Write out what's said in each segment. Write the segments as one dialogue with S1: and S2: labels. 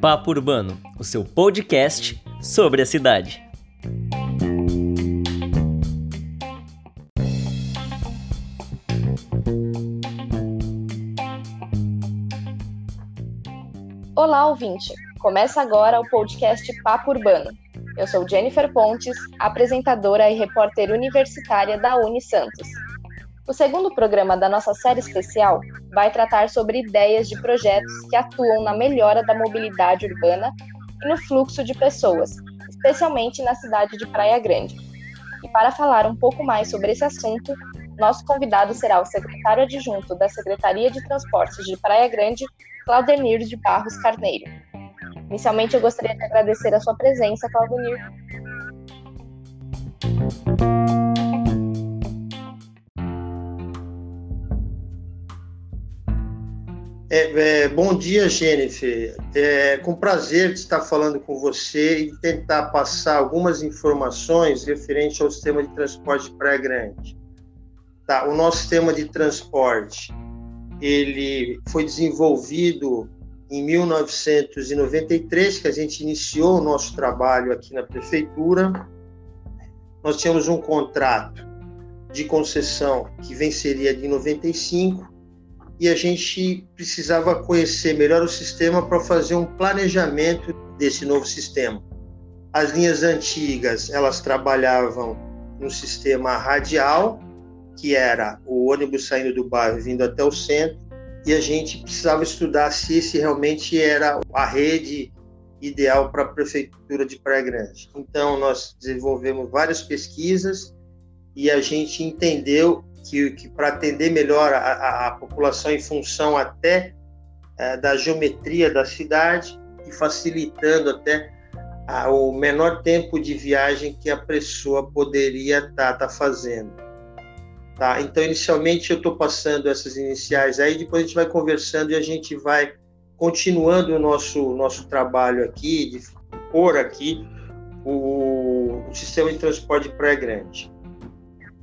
S1: Papo Urbano, o seu podcast sobre a cidade.
S2: Olá, ouvinte! Começa agora o podcast Papo Urbano. Eu sou Jennifer Pontes, apresentadora e repórter universitária da Uni Santos. O segundo programa da nossa série especial vai tratar sobre ideias de projetos que atuam na melhora da mobilidade urbana e no fluxo de pessoas, especialmente na cidade de Praia Grande. E para falar um pouco mais sobre esse assunto, nosso convidado será o secretário adjunto da Secretaria de Transportes de Praia Grande, Claudenir de Barros Carneiro. Inicialmente, eu gostaria de agradecer a sua presença, Claudenir.
S3: É, é, bom dia, Jennifer. É com prazer de estar falando com você e tentar passar algumas informações referente ao sistema de transporte de Praia Grande. Tá, o nosso sistema de transporte ele foi desenvolvido em 1993, que a gente iniciou o nosso trabalho aqui na prefeitura. Nós tínhamos um contrato de concessão que venceria de 95 e a gente precisava conhecer melhor o sistema para fazer um planejamento desse novo sistema. As linhas antigas, elas trabalhavam no sistema radial, que era o ônibus saindo do bairro vindo até o centro, e a gente precisava estudar se esse realmente era a rede ideal para a prefeitura de Praia Grande. Então nós desenvolvemos várias pesquisas e a gente entendeu que, que para atender melhor a, a, a, população em função até é, da geometria da cidade e facilitando até a, o menor tempo de viagem que a pessoa poderia estar tá, tá fazendo. Tá? Então, inicialmente, eu estou passando essas iniciais aí, depois a gente vai conversando e a gente vai continuando o nosso, nosso trabalho aqui, de pôr aqui o, o sistema de transporte pré-grande.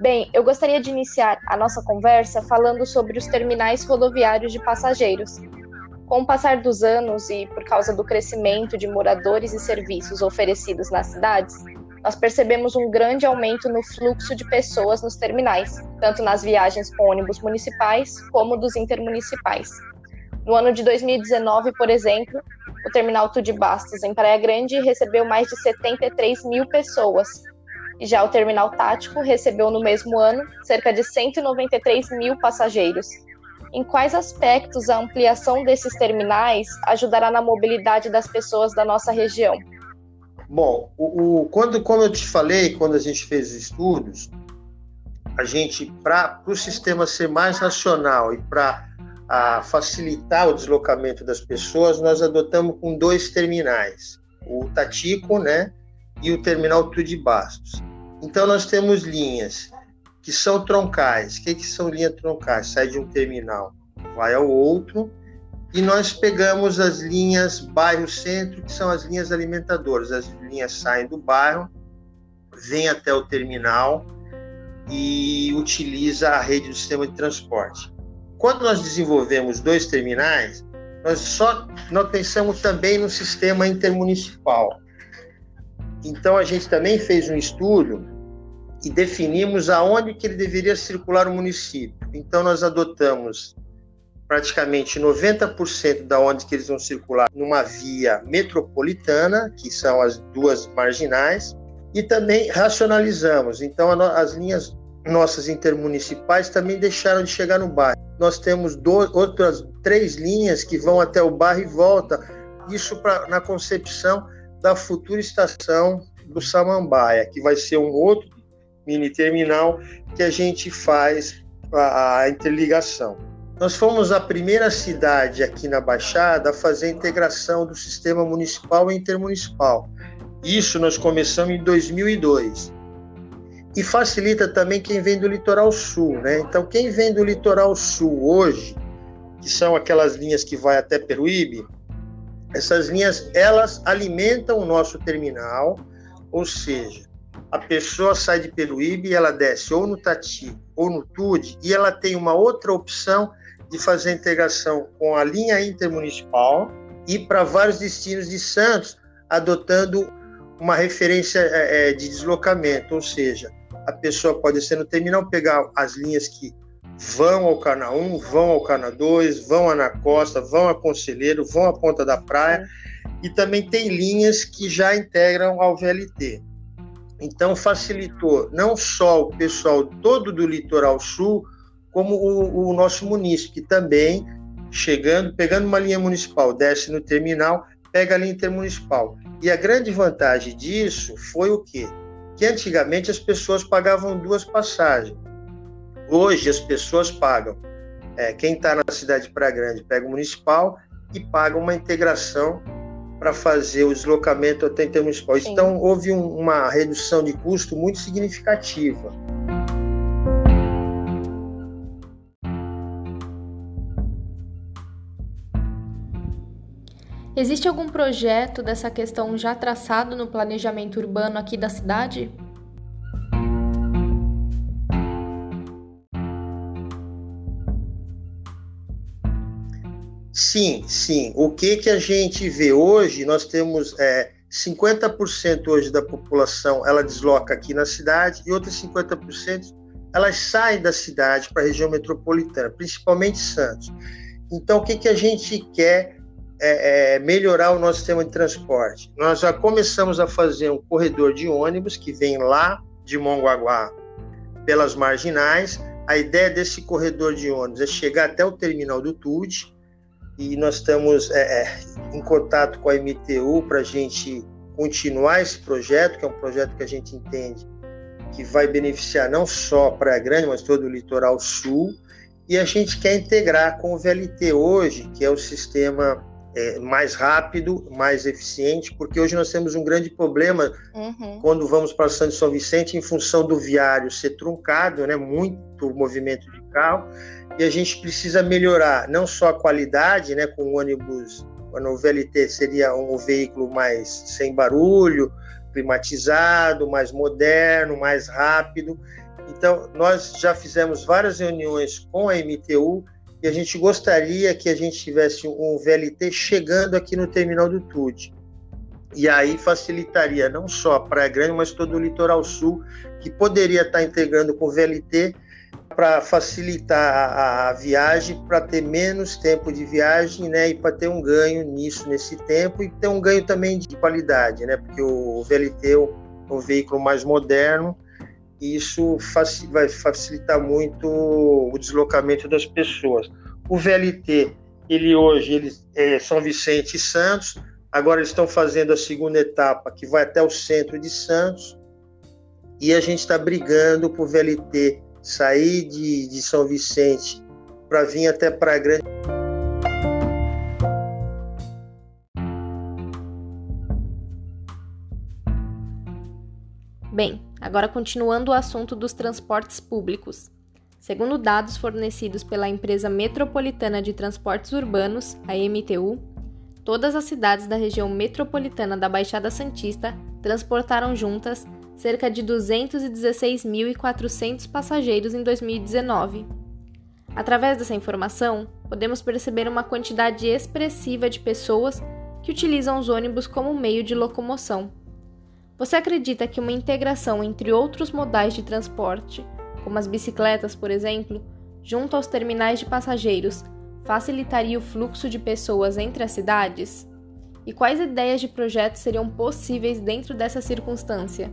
S2: Bem, eu gostaria de iniciar a nossa conversa falando sobre os terminais rodoviários de passageiros. Com o passar dos anos e por causa do crescimento de moradores e serviços oferecidos nas cidades, nós percebemos um grande aumento no fluxo de pessoas nos terminais, tanto nas viagens com ônibus municipais como dos intermunicipais. No ano de 2019, por exemplo, o terminal Tude Bastos, em Praia Grande, recebeu mais de 73 mil pessoas, já o terminal tático recebeu no mesmo ano cerca de 193 mil passageiros. Em quais aspectos a ampliação desses terminais ajudará na mobilidade das pessoas da nossa região?
S3: Bom, o, o quando, como eu te falei, quando a gente fez estudos, a gente, para o sistema ser mais racional e para facilitar o deslocamento das pessoas, nós adotamos com dois terminais, o Tatico, né, e o terminal Tude Bastos. Então, nós temos linhas que são troncais. O que, que são linhas troncais? Sai de um terminal, vai ao outro, e nós pegamos as linhas bairro-centro, que são as linhas alimentadoras. As linhas saem do bairro, vêm até o terminal e utiliza a rede do sistema de transporte. Quando nós desenvolvemos dois terminais, nós só nós pensamos também no sistema intermunicipal. Então a gente também fez um estudo e definimos aonde que ele deveria circular o município. Então nós adotamos praticamente 90% da onde que eles vão circular numa via metropolitana, que são as duas marginais, e também racionalizamos. Então as linhas nossas intermunicipais também deixaram de chegar no bairro. Nós temos duas, outras três linhas que vão até o bairro e volta. Isso pra, na concepção da futura estação do Samambaia, que vai ser um outro mini terminal que a gente faz a, a interligação. Nós fomos a primeira cidade aqui na Baixada a fazer a integração do sistema municipal e intermunicipal. Isso nós começamos em 2002. E facilita também quem vem do litoral sul, né? Então, quem vem do litoral sul hoje, que são aquelas linhas que vai até Peruíbe, essas linhas, elas alimentam o nosso terminal, ou seja, a pessoa sai de Peruíbe e ela desce ou no Tati ou no Tude e ela tem uma outra opção de fazer integração com a linha intermunicipal e para vários destinos de Santos, adotando uma referência é, de deslocamento, ou seja, a pessoa pode ser no terminal pegar as linhas que vão ao Cana 1, vão ao Cana 2, vão a na Costa, vão a Conselheiro, vão à Ponta da Praia, e também tem linhas que já integram ao VLT. Então facilitou não só o pessoal todo do litoral sul, como o, o nosso município, que também chegando, pegando uma linha municipal, desce no terminal, pega a linha intermunicipal. E a grande vantagem disso foi o quê? Que antigamente as pessoas pagavam duas passagens. Hoje as pessoas pagam. É, quem está na cidade de Praia Grande pega o municipal e paga uma integração para fazer o deslocamento até intermunicipal. Sim. Então houve um, uma redução de custo muito significativa.
S4: Existe algum projeto dessa questão já traçado no planejamento urbano aqui da cidade?
S3: Sim, sim. O que, que a gente vê hoje, nós temos é, 50% hoje da população, ela desloca aqui na cidade e outros 50% elas saem da cidade para a região metropolitana, principalmente Santos. Então, o que, que a gente quer é, é, melhorar o nosso sistema de transporte. Nós já começamos a fazer um corredor de ônibus que vem lá de Mongaguá pelas marginais. A ideia desse corredor de ônibus é chegar até o terminal do TUD e nós estamos é, é em contato com a MTU para a gente continuar esse projeto, que é um projeto que a gente entende que vai beneficiar não só Praia Grande, mas todo o litoral sul. E a gente quer integrar com o VLT hoje, que é o sistema é, mais rápido, mais eficiente, porque hoje nós temos um grande problema uhum. quando vamos para Santo São Vicente, em função do viário ser truncado, né, muito movimento de carro, e a gente precisa melhorar não só a qualidade, né, com o ônibus, o VLT seria um veículo mais sem barulho, climatizado, mais moderno, mais rápido. Então, nós já fizemos várias reuniões com a MTU e a gente gostaria que a gente tivesse um VLT chegando aqui no terminal do TUD. E aí facilitaria não só a Praia Grande, mas todo o litoral sul, que poderia estar integrando com o VLT para facilitar a, a viagem, para ter menos tempo de viagem, né, e para ter um ganho nisso nesse tempo e ter um ganho também de qualidade, né, porque o, VLT é um veículo mais moderno e isso vai facilitar muito o deslocamento das pessoas. O VLT, ele hoje, ele é São Vicente e Santos, agora eles estão fazendo a segunda etapa, que vai até o centro de Santos, e a gente está brigando o VLT sair de, de São Vicente para vir até Praia Grande.
S4: Bem, Agora, continuando o assunto dos transportes públicos. Segundo dados fornecidos pela empresa metropolitana de transportes urbanos, a MTU, todas as cidades da região metropolitana da Baixada Santista transportaram juntas cerca de 216.400 passageiros em 2019. Através dessa informação, podemos perceber uma quantidade expressiva de pessoas que utilizam os ônibus como meio de locomoção. Você acredita que uma integração entre outros modais de transporte, como as bicicletas, por exemplo, junto aos terminais de passageiros, facilitaria o fluxo de pessoas entre as cidades? E quais ideias de projetos seriam possíveis dentro dessa circunstância?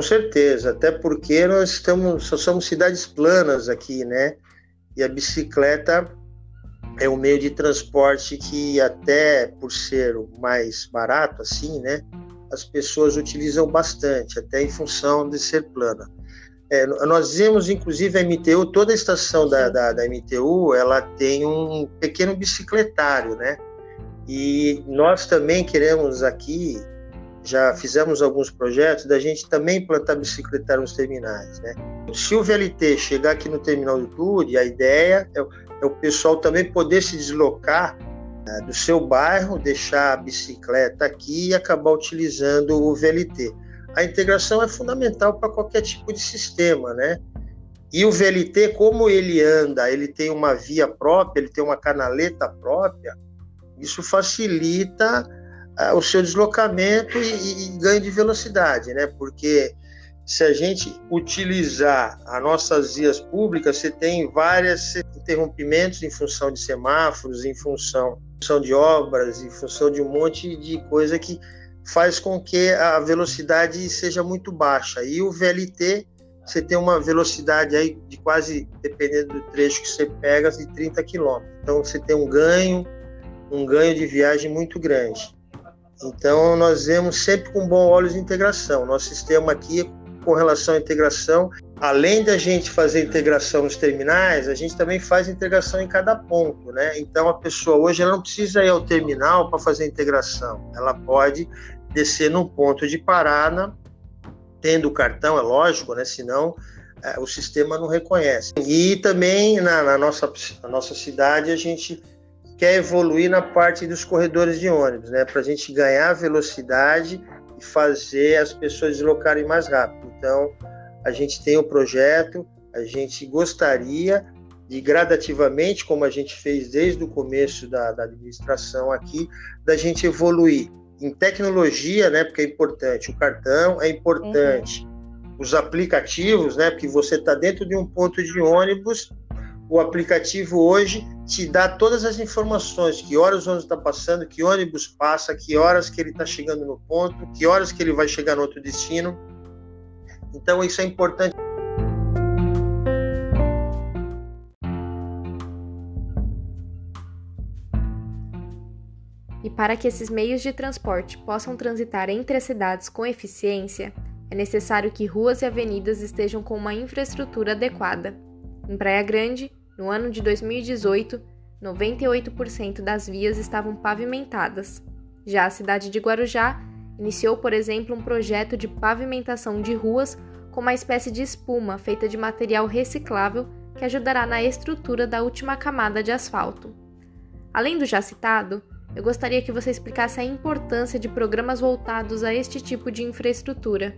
S3: Com certeza, até porque nós estamos, só somos cidades planas aqui, né? E a bicicleta é um meio de transporte que até por ser o mais barato assim, né, as pessoas utilizam bastante, até em função de ser plana. É, nós vemos, inclusive, a MTU, toda a estação da, da, da, MTU, ela tem um pequeno bicicletário, né? E nós também queremos aqui, já fizemos alguns projetos, da gente também plantar bicicletário nos terminais, né? Se o VLT chegar aqui no terminal do TUD, a ideia é, é o pessoal também poder se deslocar né, do seu bairro, deixar a bicicleta aqui e acabar utilizando o VLT. a integração é fundamental para qualquer tipo de sistema, né? E o VLT, como ele anda, ele tem uma via própria, ele tem uma canaleta própria, isso facilita uh, o seu deslocamento e, e, ganho de velocidade, né? Porque se a gente utilizar as nossas vias públicas, você tem vários interrompimentos em função de semáforos, em função, em função de obras, em função de um monte de coisa que faz com que a velocidade seja muito baixa. E o VLT, você tem uma velocidade aí de quase, dependendo do trecho que você pega, de 30 km. Então você tem um ganho, um ganho de viagem muito grande. Então nós vemos sempre com bom óleo de integração. Nosso sistema aqui com relação à integração. Além da gente fazer integração nos terminais, a gente também faz integração em cada ponto, né? Então a pessoa hoje ela não precisa ir ao terminal para fazer integração. Ela pode descer num ponto de parada, tendo o cartão, é lógico, né? Senão é, o sistema não reconhece. E também na, na, nossa, na nossa cidade a gente quer evoluir na parte dos corredores de ônibus, né? Para a gente ganhar velocidade e fazer as pessoas deslocarem mais rápido. Então, a gente tem o um projeto, a gente gostaria de gradativamente, como a gente fez desde o começo da, da administração aqui, da gente evoluir em tecnologia, né? Porque é importante. O cartão é importante. Uhum. Os aplicativos, né? Porque você está dentro de um ponto de ônibus o aplicativo hoje te dá todas as informações, que horas o ônibus está passando, que ônibus passa, que horas que ele está chegando no ponto, que horas que ele vai chegar no outro destino. Então isso é importante.
S4: E para que esses meios de transporte possam transitar entre as cidades com eficiência, é necessário que ruas e avenidas estejam com uma infraestrutura adequada. Em Praia Grande, no ano de 2018, 98% das vias estavam pavimentadas. Já a cidade de Guarujá iniciou, por exemplo, um projeto de pavimentação de ruas com uma espécie de espuma feita de material reciclável que ajudará na estrutura da última camada de asfalto. Além do já citado, eu gostaria que você explicasse a importância de programas voltados a este tipo de infraestrutura.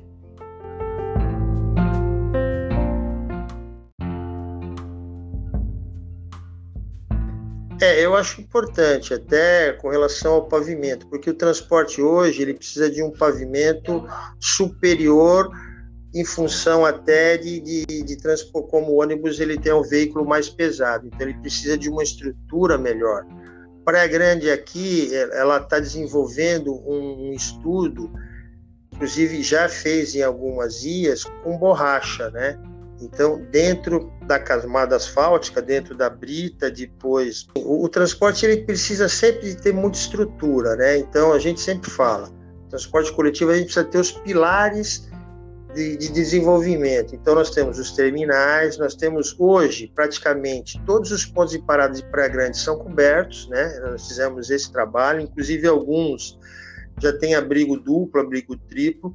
S3: É, eu acho importante, até com relação ao pavimento, porque o transporte hoje ele precisa de um pavimento superior em função até de, de, de transporte, como o ônibus ele tem um veículo mais pesado, então ele precisa de uma estrutura melhor. Praia Grande aqui, ela está desenvolvendo um, um estudo, inclusive já fez em algumas ias, com borracha, né? Então, dentro da camada asfáltica, dentro da brita, depois, o, o, transporte ele precisa sempre ter muita estrutura, né? Então, a gente sempre fala, transporte coletivo a gente precisa ter os pilares de, de desenvolvimento. Então, nós temos os terminais, nós temos hoje praticamente todos os pontos de parada de Praia Grande são cobertos, né? Nós fizemos esse trabalho, inclusive alguns já têm abrigo duplo, abrigo triplo.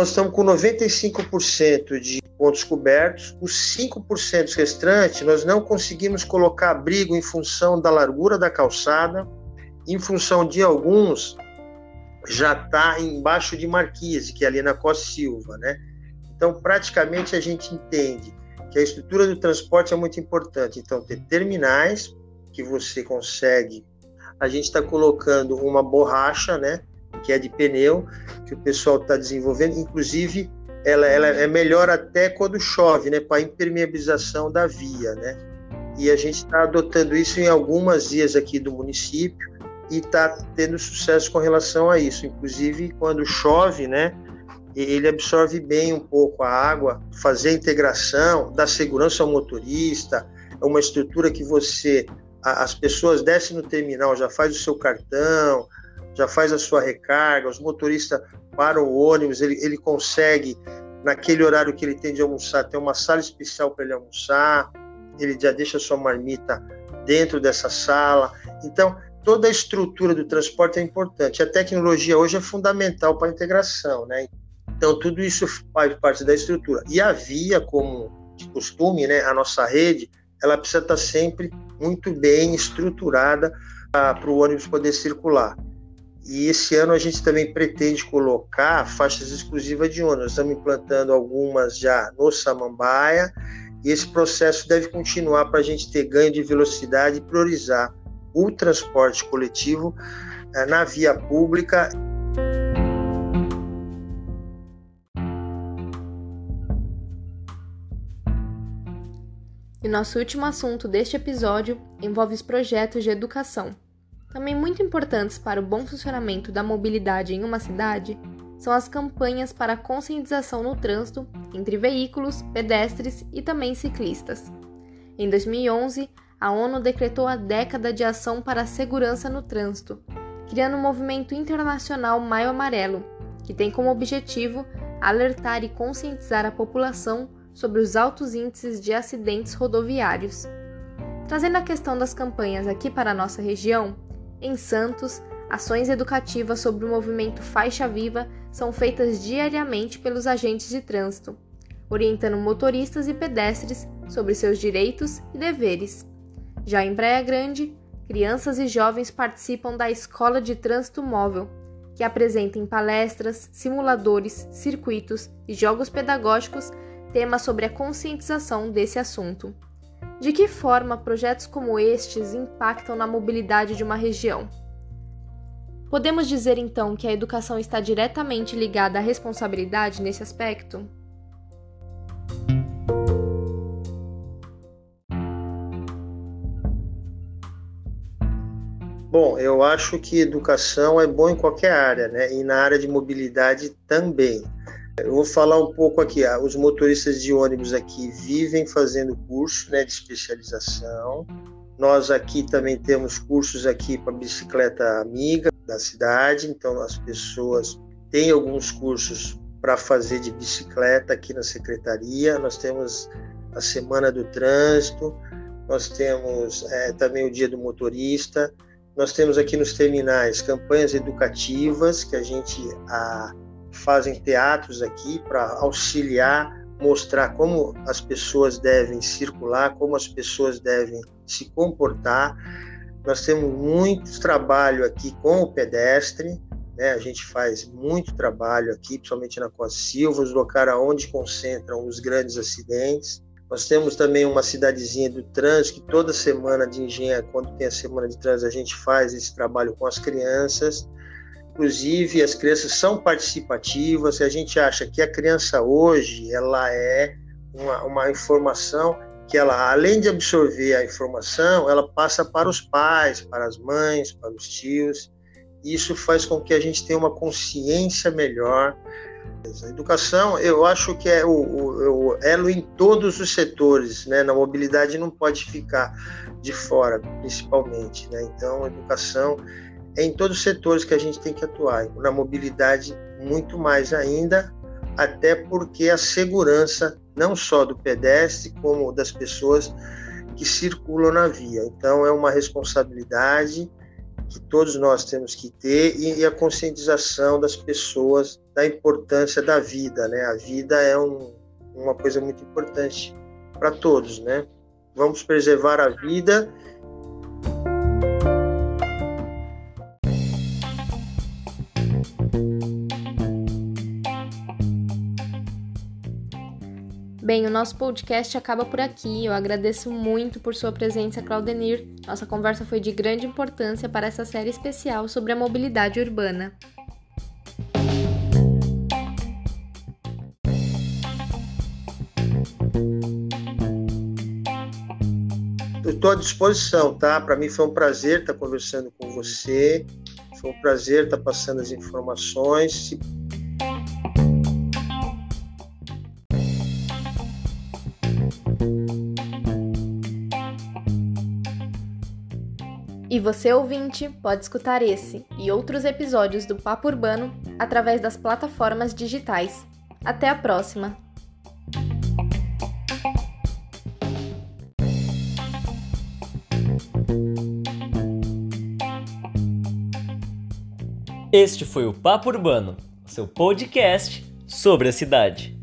S3: Nós estamos com 95% de pontos cobertos. Os 5% restantes, nós não conseguimos colocar abrigo em função da largura da calçada, em função de alguns já está embaixo de Marquise, que é ali na Costa Silva, né? Então, praticamente a gente entende que a estrutura do transporte é muito importante. Então, ter terminais que você consegue. A gente está colocando uma borracha, né? Que é de pneu, que o pessoal está desenvolvendo. Inclusive, ela, ela é melhor até quando chove, né, para impermeabilização da via, né? E a gente está adotando isso em algumas vias aqui do município e está tendo sucesso com relação a isso. Inclusive, quando chove, né, ele absorve bem um pouco a água, fazer a integração, dar segurança ao motorista, é uma estrutura que você, as pessoas descem no terminal, já faz o seu cartão, já faz a sua recarga, os motoristas param o ônibus, ele, ele consegue, naquele horário que ele tem de almoçar, ter uma sala especial para ele almoçar, ele já deixa a sua marmita dentro dessa sala. Então, toda a estrutura do transporte é importante. A tecnologia hoje é fundamental para a integração, né? Então, tudo isso faz parte da estrutura. E a via, como de costume, né, a nossa rede, ela precisa estar sempre muito bem estruturada para o ônibus poder circular. E esse ano a gente também pretende colocar faixas exclusivas de ônibus. Estamos implantando algumas já no Samambaia e esse processo deve continuar para a gente ter ganho de velocidade e priorizar o transporte coletivo eh, na via pública.
S4: E nosso último assunto deste episódio envolve os projetos de educação. Também muito importantes para o bom funcionamento da mobilidade em uma cidade são as campanhas para conscientização no trânsito entre veículos, pedestres e também ciclistas. Em 2011, a ONU decretou a década de ação para a segurança no trânsito, criando um movimento internacional Maio Amarelo, que tem como objetivo alertar e conscientizar a população sobre os altos índices de acidentes rodoviários. Trazendo a questão das campanhas aqui para a nossa região, em Santos, ações educativas sobre o movimento Faixa Viva são feitas diariamente pelos agentes de trânsito, orientando motoristas e pedestres sobre seus direitos e deveres. Já em Praia Grande, crianças e jovens participam da Escola de Trânsito Móvel, que apresenta em palestras, simuladores, circuitos e jogos pedagógicos temas sobre a conscientização desse assunto. De que forma projetos como estes impactam na mobilidade de uma região? Podemos dizer então que a educação está diretamente ligada à responsabilidade nesse aspecto?
S3: Bom, eu acho que educação é bom em qualquer área, né? E na área de mobilidade também. Eu vou falar um pouco aqui. Ah, os motoristas de ônibus aqui vivem fazendo curso né, de especialização. Nós aqui também temos cursos aqui para bicicleta amiga da cidade, então as pessoas têm alguns cursos para fazer de bicicleta aqui na secretaria. Nós temos a Semana do Trânsito, nós temos é, também o Dia do Motorista, nós temos aqui nos terminais campanhas educativas que a gente a, fazem teatros aqui para auxiliar, mostrar como as pessoas devem circular, como as pessoas devem se comportar. Nós temos muito trabalho aqui com o pedestre, né? a gente faz muito trabalho aqui, principalmente na Costa Silva, os locais onde concentram os grandes acidentes. Nós temos também uma cidadezinha do trânsito, que toda semana de engenharia, quando tem a semana de trânsito, a gente faz esse trabalho com as crianças. Inclusive, as crianças são participativas. A gente acha que a criança hoje ela é uma, uma informação que ela, além de absorver a informação, ela passa para os pais, para as mães, para os tios. Isso faz com que a gente tenha uma consciência melhor. A educação, eu acho que é o, o, o elo em todos os setores, né? Na mobilidade não pode ficar de fora, principalmente, né? Então, educação é em todos os setores que a gente tem que atuar, na mobilidade muito mais ainda, até porque a segurança não só do pedestre como das pessoas que circulam na via. Então é uma responsabilidade que todos nós temos que ter e, a conscientização das pessoas da importância da vida, né? A vida é um, uma coisa muito importante para todos, né? Vamos preservar a vida
S4: Bem, o nosso podcast acaba por aqui. Eu agradeço muito por sua presença, Claudenir. Nossa conversa foi de grande importância para essa série especial sobre a mobilidade urbana.
S3: Estou à disposição, tá? Para mim foi um prazer estar conversando com você. Foi um prazer estar passando as informações.
S4: E você, ouvinte, pode escutar esse e outros episódios do Papo Urbano através das plataformas digitais. Até a próxima!
S1: Este foi o Papo Urbano, seu podcast sobre a cidade.